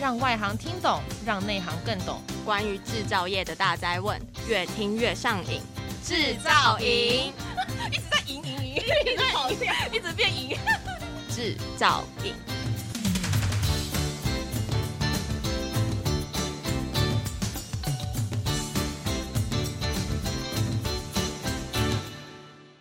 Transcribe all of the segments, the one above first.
让外行听懂，让内行更懂。关于制造业的大灾问，越听越上瘾。制造营 一直在赢赢赢，一直跑掉，一直变赢。制造营。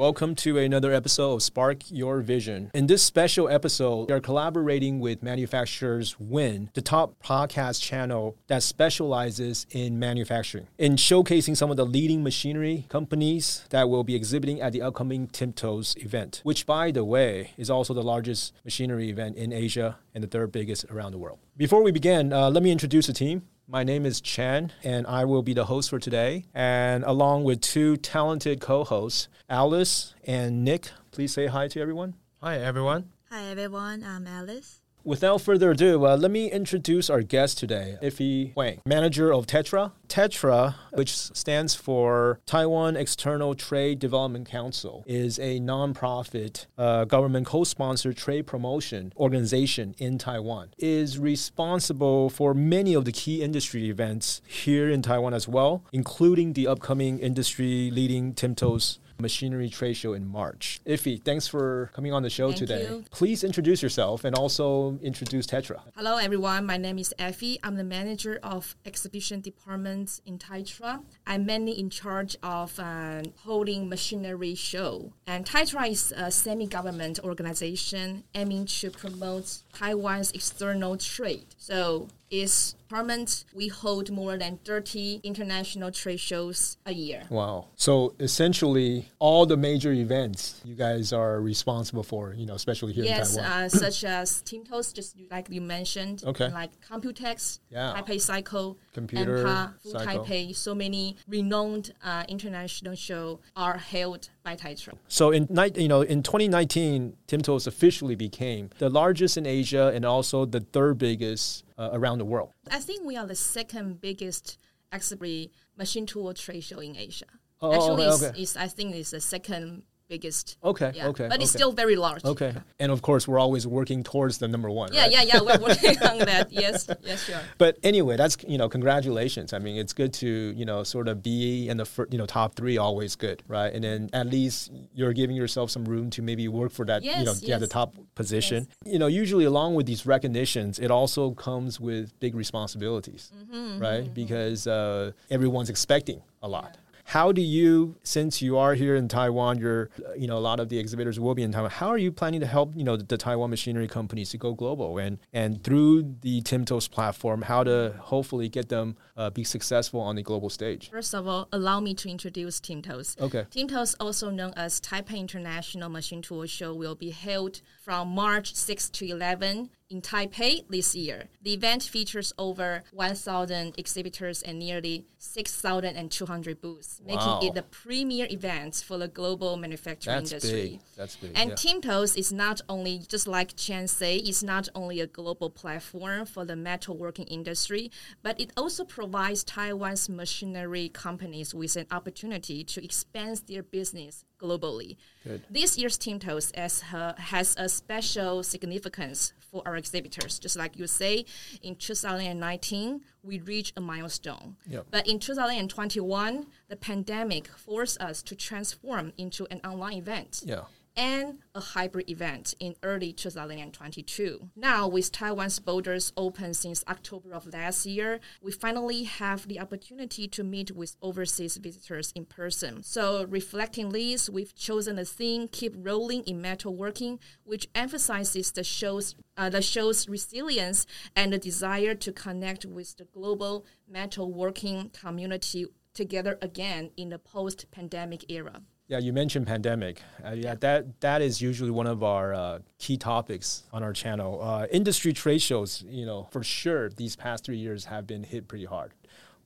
Welcome to another episode of Spark Your Vision. In this special episode, we are collaborating with ManufacturersWIN, the top podcast channel that specializes in manufacturing, in showcasing some of the leading machinery companies that will be exhibiting at the upcoming Timtos event, which, by the way, is also the largest machinery event in Asia and the third biggest around the world. Before we begin, uh, let me introduce the team. My name is Chan, and I will be the host for today. And along with two talented co hosts, Alice and Nick, please say hi to everyone. Hi, everyone. Hi everyone, I'm Alice. Without further ado, uh, let me introduce our guest today, Effie Huang, manager of Taitra. Taitra, which stands for Taiwan External Trade Development Council, is a nonprofit uh, government co-sponsored trade promotion organization in Taiwan. Is responsible for many of the key industry events here in Taiwan as well, including the upcoming industry leading Timtos machinery trade show in March. Effie, thanks for coming on the show Thank today. you. Please introduce yourself and also introduce Taitra. Hello everyone, my name is Effie. I'm the manager of exhibition department in Taitra. I'm mainly in charge of uh, holding machinery show. And Taitra is a semi-government organization aiming to promote Taiwan's external trade. So its department, we hold more than 30 international trade shows a year. Wow. So essentially, all the major events you guys are responsible for, you know, especially here Yes, in Taiwan. uh, such as Timtos, just like you mentioned. Okay. Like Computex, Yeah. Taipei Cycle, Computer EMPA, Full Cycle. Taipei. So many renowned uh, international shows are held by Taitra. so in you know, in 2019, Timtos officially became the largest in Asia and also the third biggest uh, around the world. I think we are the second biggest exhibit machine tool trade show in Asia. Oh, oh Actually, okay, it's, it's, I think it's the second biggest. Okay, Yeah, okay, But it's still very large. Okay. And of course, we're always working towards the number one. Yeah, right? yeah, yeah. We're working on that. Yes, yes, sure. But anyway, that's you know, congratulations. I mean, it's good to you know sort of be in the fir- you know top three, always good, right? And then at least you're giving yourself some room to maybe work for that, you know, Yes, yeah, the top position. You know, usually along with these recognitions, it also comes with big responsibilities, Mm-hmm, right? Because uh, everyone's expecting a lot. How do you, since you are here in Taiwan, you're, you know, a lot of the exhibitors will be in Taiwan. How are you planning to help, you know, the, the Taiwan machinery companies to go global and and through the Timtos platform, how to hopefully get them uh, be successful on the global stage? First of all, allow me to introduce Timtos. Okay. Timtos, also known as Taipei International Machine Tool Show, will be held from March 6 to 11 in Taipei this year. The event features over 1,000 exhibitors and nearly 6,200 booths, Wow. making it the premier event for the global manufacturing That's industry. big. That's big. And yeah. Timtos is not only, just like Chen say, it's not only a global platform for the metalworking industry, but it also provides Taiwan's machinery companies with an opportunity to expand their business globally. Good. This year's Timtos has, uh, has a special significance for our exhibitors. Just like you say, in 2019, we reached a milestone. Yep. But in 2021, the pandemic forced us to transform into an online event yeah. And a hybrid event in early 2022. Now, with Taiwan's borders open since October of last year, we finally have the opportunity to meet with overseas visitors in person. So, reflecting this, we've chosen the theme "Keep Rolling in Metalworking," which emphasizes the show's uh, the show's resilience and the desire to connect with the global metalworking community together again in the post-pandemic era. Yeah, you mentioned pandemic. Uh, yeah, that that is usually one of our uh, key topics on our channel. Uh, industry trade shows, you know, for sure, these past three years have been hit pretty hard.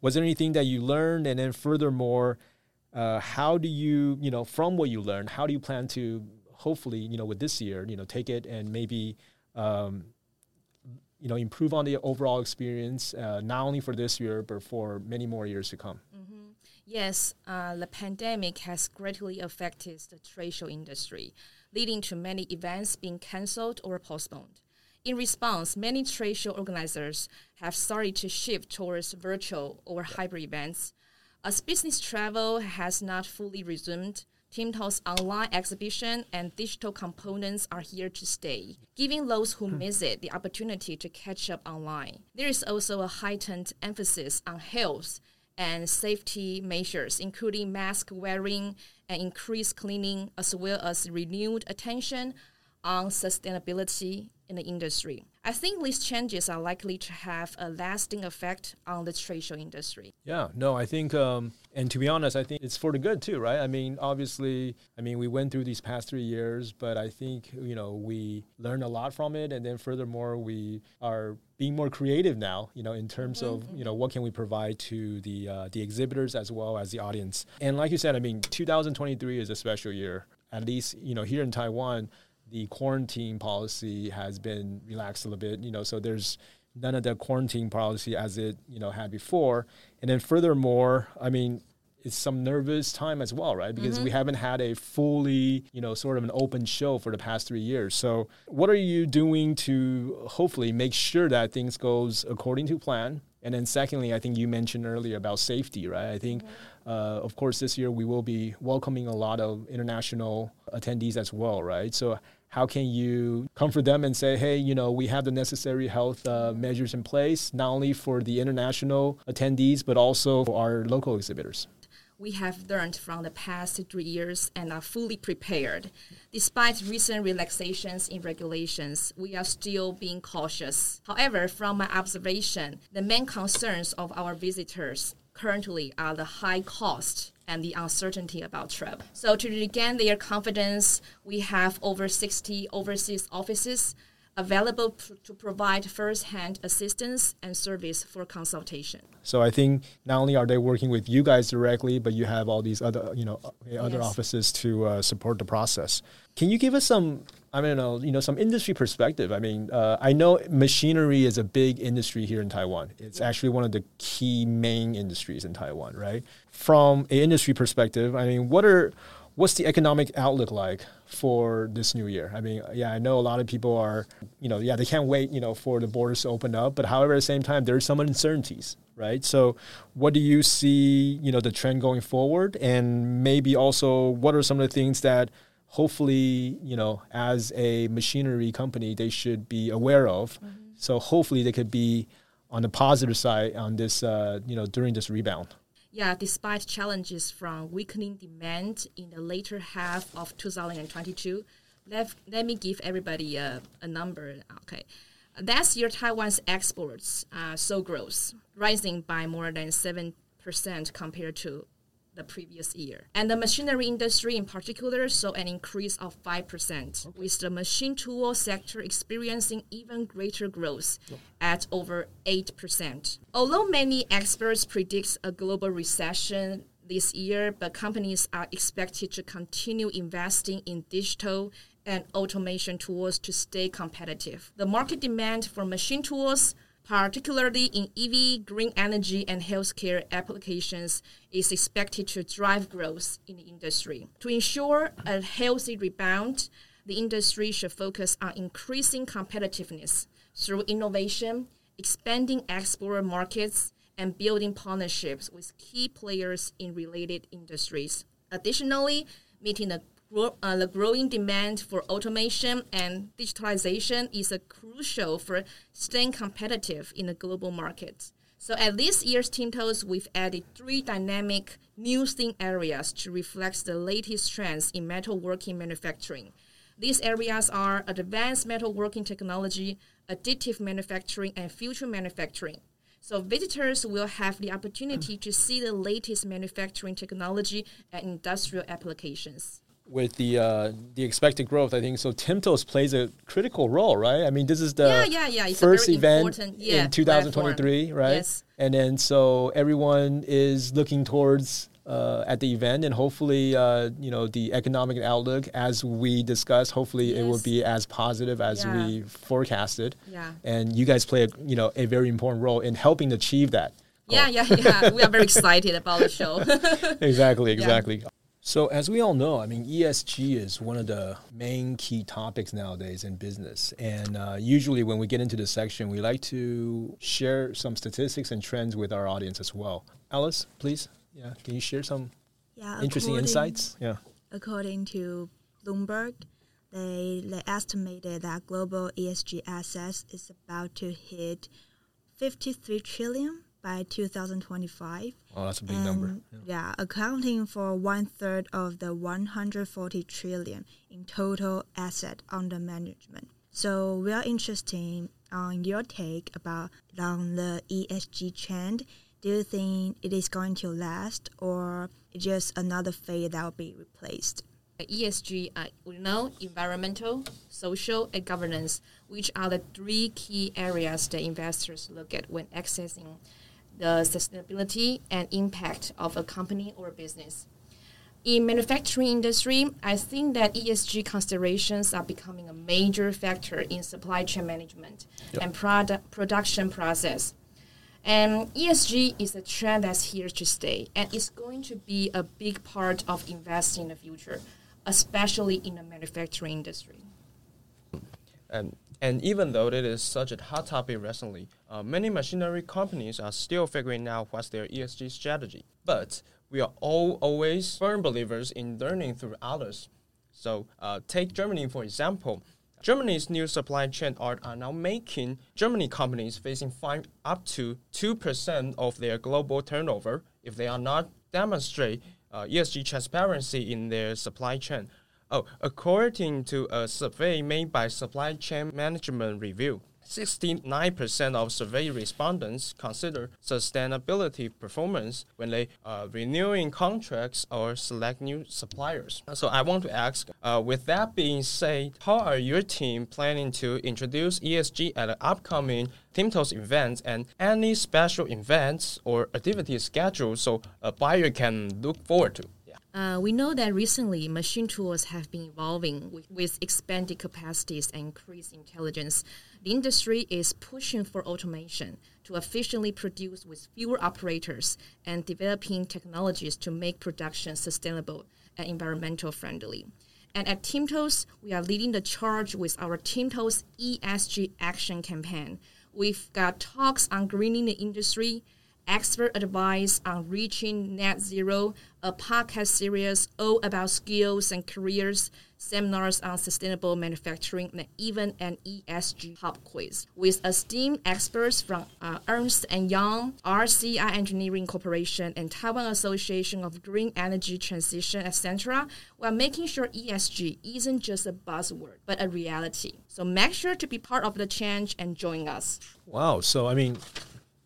Was there anything that you learned, and then furthermore, uh, how do you, you know, from what you learned, how do you plan to hopefully, you know, with this year, you know, take it and maybe. Um, you know, improve on the overall experience, uh, not only for this year but for many more years to come. Yes, uh, the pandemic has greatly affected the trade show industry, leading to many events being cancelled or postponed. In response, many trade show organizers have started to shift towards virtual or hybrid events. As business travel has not fully resumed, TIMTO's online exhibition and digital components are here to stay, giving those who miss it the opportunity to catch up online. There is also a heightened emphasis on health and safety measures, including mask wearing and increased cleaning, as well as renewed attention on sustainability in the industry. I think these changes are likely to have a lasting effect on the trade show industry. Yeah, no, I think, um, and to be honest, I think it's for the good too, right? I mean, obviously, I mean, we went through these past three years, but I think, you know, we learned a lot from it. And then furthermore, we are being more creative now, you know, in terms mm-hmm. of, you know, what can we provide to the, uh, the exhibitors as well as the audience. And like you said, I mean, 2023 is a special year. At least, you know, here in Taiwan, the quarantine policy has been relaxed a little bit, you know, so there's none of the quarantine policy as it, you know, had before. And then furthermore, I mean, it's some nervous time as well, right? Because mm-hmm. we haven't had a fully, you know, sort of an open show for the past three years. So, what are you doing to hopefully make sure that things goes according to plan? And then, secondly, I think you mentioned earlier about safety, right? I think, mm-hmm. uh, of course, this year we will be welcoming a lot of international attendees as well, right? So, how can you comfort them and say, hey, you know, we have the necessary health uh, measures in place, not only for the international attendees, but also for our local exhibitors? We have learned from the past three years and are fully prepared. Despite recent relaxations in regulations, we are still being cautious. However, from my observation, the main concerns of our visitors currently are the high cost and the uncertainty about trip. So to regain their confidence, we have over 60 overseas offices available pr- to provide first-hand assistance and service for consultation. So I think not only are they working with you guys directly, but you have all these other, you know, other yes. offices to uh, support the process. Can you give us some, I don't know, you know, some industry perspective? I mean, uh, I know machinery is a big industry here in Taiwan. It's actually one of the key main industries in Taiwan, right? From an industry perspective, I mean, what are what's the economic outlook like for this new year? I mean, yeah, I know a lot of people are, you know, yeah, they can't wait, you know, for the borders to open up. But however, at the same time, there's some uncertainties, right? So, what do you see, you know, the trend going forward, and maybe also what are some of the things that hopefully, you know, as a machinery company, they should be aware of. Mm-hmm. So hopefully, they could be on the positive side on this, uh, you know, during this rebound yeah, despite challenges from weakening demand in the later half of 2022, let, let me give everybody a, a number. Okay. Last year, Taiwan's exports uh, growth, rising by more than 7% compared to the previous year. And the machinery industry in particular saw an increase of 5%, okay. with the machine tool sector experiencing even greater growth at over 8%. Although many experts predict a global recession this year, but companies are expected to continue investing in digital and automation tools to stay competitive. The market demand for machine tools particularly in EV, green energy, and healthcare applications, is expected to drive growth in the industry. To ensure a healthy rebound, the industry should focus on increasing competitiveness through innovation, expanding export markets, and building partnerships with key players in related industries. Additionally, meeting the uh, the growing demand for automation and digitalization is crucial for staying competitive in the global market. So at this year's TIMTOS, we've added three dynamic new theme areas to reflect the latest trends in metalworking manufacturing. These areas are advanced metalworking technology, additive manufacturing, and future manufacturing. So visitors will have the opportunity to see the latest manufacturing technology and industrial applications with the uh, the expected growth, I think so. TIMTOS plays a critical role, right? I mean, this is the yeah, yeah, yeah. It's first event yeah, in 2023, platform. right? Yes. And then so everyone is looking towards uh, at the event, and hopefully, uh, you know, the economic outlook, as we discussed, hopefully yes. it will be as positive as yeah. we forecasted. Yeah. And you guys play, a, you know, a very important role in helping achieve that. Goal. Yeah, yeah, yeah. we are very excited about the show. exactly, exactly. Yeah. So, as we all know, I mean, ESG is one of the main key topics nowadays in business. And uh, usually, when we get into this section, we like to share some statistics and trends with our audience as well. Alice, please. Yeah, can you share some Yeah, interesting insights? Yeah. According to Bloomberg, they, they estimated that global ESG assets is about to hit 53 trillion by 2025. Oh, that's a big and, number. Yeah. accounting for one third of the 140 trillion in total asset under management. So we are interested on your take about on the ESG trend. Do you think it is going to last, or it's just another phase that will be replaced? ESG, uh, we know environmental, social, and governance, which are the three key areas that investors look at when accessing the sustainability and impact of a company or a business. In manufacturing industry, I think that ESG considerations are becoming a major factor in supply chain management and product production process. And ESG is a trend that's here to stay, and it's going to be a big part of investing in the future, especially in the manufacturing industry. And, and even though it is such a hot topic recently, uh, many machinery companies are still figuring out what's their ESG strategy. But we are all always firm believers in learning through others. So uh, take Germany for example. Germany's new supply chain art are now making Germany companies facing fine up to 2% of their global turnover if they are not demonstrate uh, ESG transparency in their supply chain. Oh, according to a survey made by Supply Chain Management Review, 69% of survey respondents consider sustainability performance when they uh, renewing contracts or select new suppliers. So I want to ask, uh, with that being said, how are your team planning to introduce ESG at the upcoming Timtos events and any special events or activities scheduled so a buyer can look forward to? Uh, we know that recently machine tools have been evolving with, with expanded capacities and increased intelligence. The industry is pushing for automation to efficiently produce with fewer operators and developing technologies to make production sustainable and environmental friendly. And at Timtos, we are leading the charge with our Timtos ESG Action Campaign. We've got talks on greening the industry, expert advice on reaching net zero, a podcast series all about skills and careers, seminars on sustainable manufacturing, and even an ESG pop quiz with esteemed experts from uh, Ernst and Young, RCI Engineering Corporation, and Taiwan Association of Green Energy Transition, etc. We're making sure ESG isn't just a buzzword, but a reality. So make sure to be part of the change and join us. Wow. So, I mean,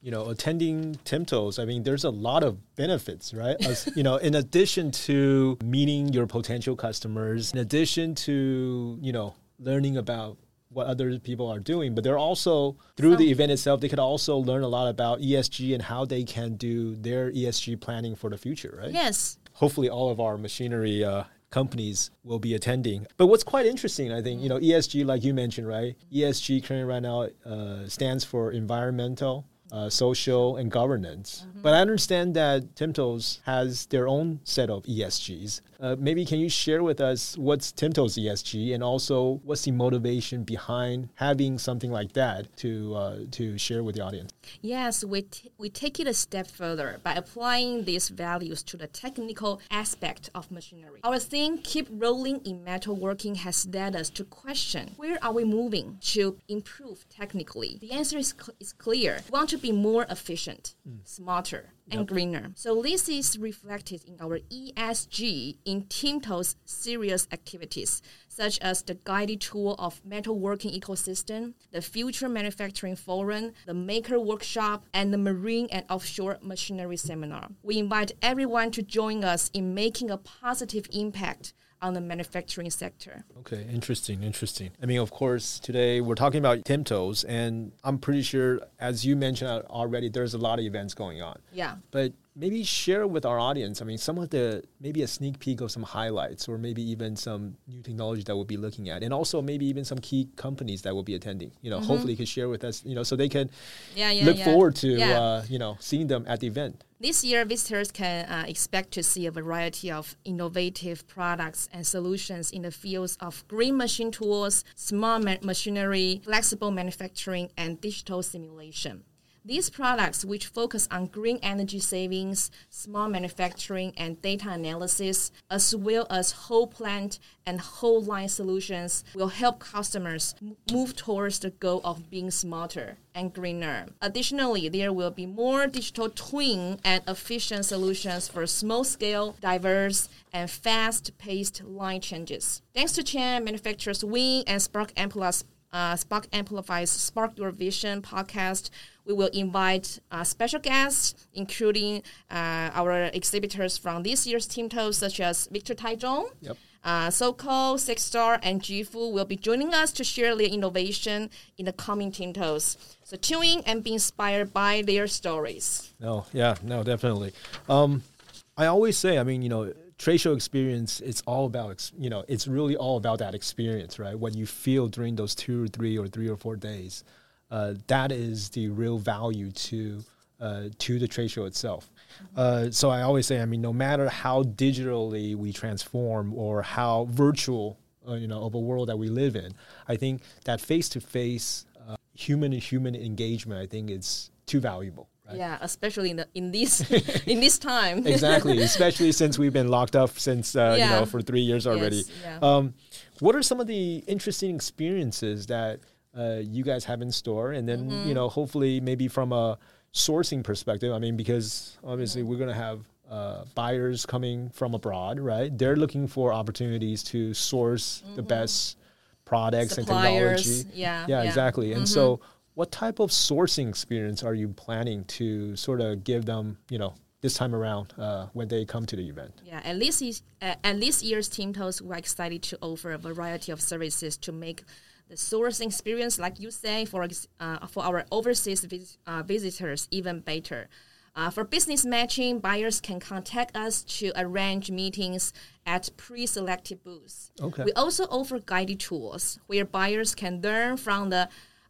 you know, attending Timtos, I mean, there's a lot of benefits, right? As, you know, in addition to meeting your potential customers, in addition to, you know, learning about what other people are doing, but they're also through the event itself, they could also learn a lot about ESG and how they can do their ESG planning for the future, right? Yes. hopefully all of our machinery uh, companies will be attending. But what's quite interesting, I think, you know, ESG, like you mentioned, right? ESG currently right now uh, stands for environmental. Uh, social and governance, but I understand that Timtos has their own set of ESGs. Uh, maybe can you share with us what's Timtos ESG and also what's the motivation behind having something like that to uh, to share with the audience? Yes, we, t- we take it a step further by applying these values to the technical aspect of machinery. Our theme, keep rolling in metalworking, has led us to question where are we moving to improve technically? The answer is, cl- is clear. We want to be more efficient, smarter, and greener. So this is reflected in our ESG in Timtos serious activities, such as the guided tour of metalworking ecosystem, the future manufacturing forum, the maker workshop, and the marine and offshore machinery seminar. We invite everyone to join us in making a positive impact on the manufacturing sector. Okay, interesting, interesting. I mean, of course, today we're talking about Timtos, and I'm pretty sure, as you mentioned uh, already, there's a lot of events going on. Yeah. But maybe share with our audience, I mean, some of the, maybe a sneak peek of some highlights, or maybe even some new technology that we'll be looking at, and also maybe even some key companies that will be attending. You know, hopefully you can share with us, you know, so they can Yeah, yeah, look yeah. forward to, uh, you know, seeing them at the event. This year, visitors can uh, expect to see a variety of innovative products and solutions in the fields of green machine tools, smart ma- machinery, flexible manufacturing, and digital simulation. These products, which focus on green energy savings, smart manufacturing, and data analysis, as well as whole plant and whole line solutions, will help customers move towards the goal of being smarter and greener. Additionally, there will be more digital twin and efficient solutions for small scale, diverse, and fast paced line changes. Thanks to Chen, ManufacturersWIN and Spark Amplifies uh, Spark Amplifies Spark Your Vision podcast. We will invite uh, special guests, including uh, our exhibitors from this year's Timtos, such as Victor Taichung, Yep. uh, Soko, Six Star, and Jifu will be joining us to share their innovation in the coming Timtos. So tune in and be inspired by their stories. No, yeah, no, definitely. Um, I always say, I mean, you know, trade show experience. It's all about, you know, it's really all about that experience, right? What you feel during those two or three or three or four days. Uh, that is the real value to uh, to the trade show itself. Uh, so I always say, I mean, no matter how digitally we transform or how virtual, uh, you know, of a world that we live in, I think that face to face human to human engagement, I think, is too valuable. Right? Yeah, especially in the in this in this time. exactly, especially since we've been locked up since uh, you know for three years already. Yes, yeah. Um, what are some of the interesting experiences that uh, you guys have in store, and then Mm-hmm. you know hopefully maybe from a sourcing perspective. I mean, because obviously Mm-hmm. we're going to have. Uh, buyers coming from abroad, right? They're looking for opportunities to source the best products and Mm-hmm. Technology. yeah, yeah, yeah. Mm-hmm. exactly. And so, what type of sourcing experience are you planning to sort of give them, you know, this time around uh, when they come to the event? Yeah, at least is- uh, at this year's Timtos, we're excited to offer a variety of services to make the sourcing experience, like you say, for uh, for our overseas vis- uh, visitors even better. Uh, for business matching, buyers can contact us to arrange meetings at pre-selected booths. Okay. We also offer guided tools where buyers can learn from the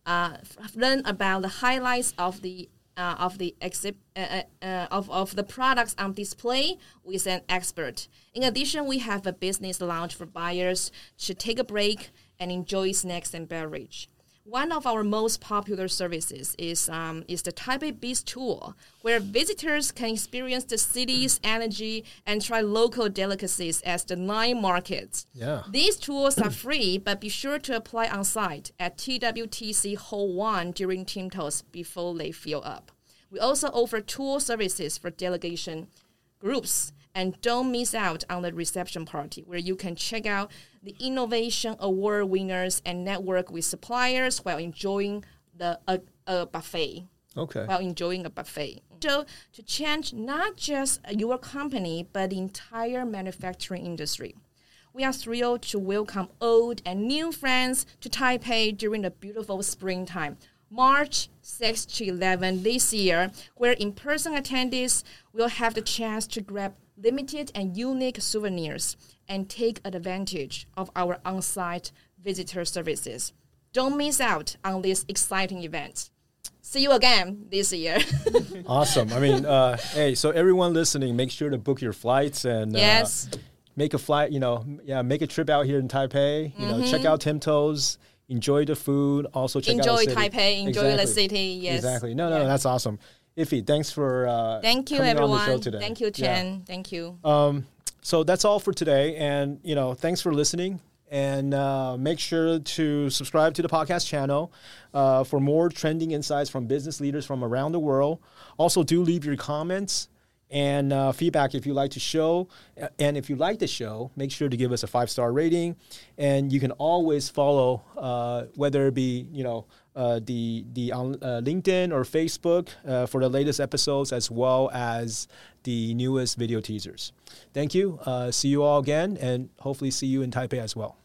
uh, learn about the highlights of the uh, of the exhib- uh, uh, uh, of, of the products on display with an expert. In addition, we have a business lounge for buyers to take a break and enjoy snacks and beverage. One of our most popular services is um, is the Taipei Beast Tour, where visitors can experience the city's energy and try local delicacies at the nine markets. Yeah. These tours are free, but be sure to apply on site at TWTC Hall 1 during Timtos before they fill up. We also offer tour services for delegation groups. And don't miss out on the reception party, where you can check out the Innovation Award winners and network with suppliers while enjoying the a, a buffet Okay. while enjoying a buffet. So to change not just your company but the entire manufacturing industry. We are thrilled to welcome old and new friends to Taipei during the beautiful springtime. March 6 to 11 this year, where in-person attendees will have the chance to grab limited and unique souvenirs and take advantage of our on-site visitor services. Don't miss out on this exciting event. See you again this year. Awesome. I mean, uh, hey, so everyone listening, make sure to book your flights and uh, yes. make a flight. You know, yeah, make a trip out here in Taipei. You know, check out Timtos. Enjoy the food. Also, check. Enjoy out the city. Taipei. Enjoy the city. Yes. Exactly. No, no, Yeah. that's awesome. Effie, thanks for uh, Thank you, everyone. on the show today. Thank you, Yeah. Chen. Thank you. so that's all for today and you know thanks for listening and uh, make sure to subscribe to the podcast channel uh, for more trending insights from business leaders from around the world also do leave your comments and uh, feedback if you like the show and if you like the show make sure to give us a five star rating and you can always follow uh, whether it be you know uh, the the on uh, LinkedIn or Facebook uh, for the latest episodes as well as the newest video teasers. Thank you. Uh, see you all again, and hopefully see you in Taipei as well.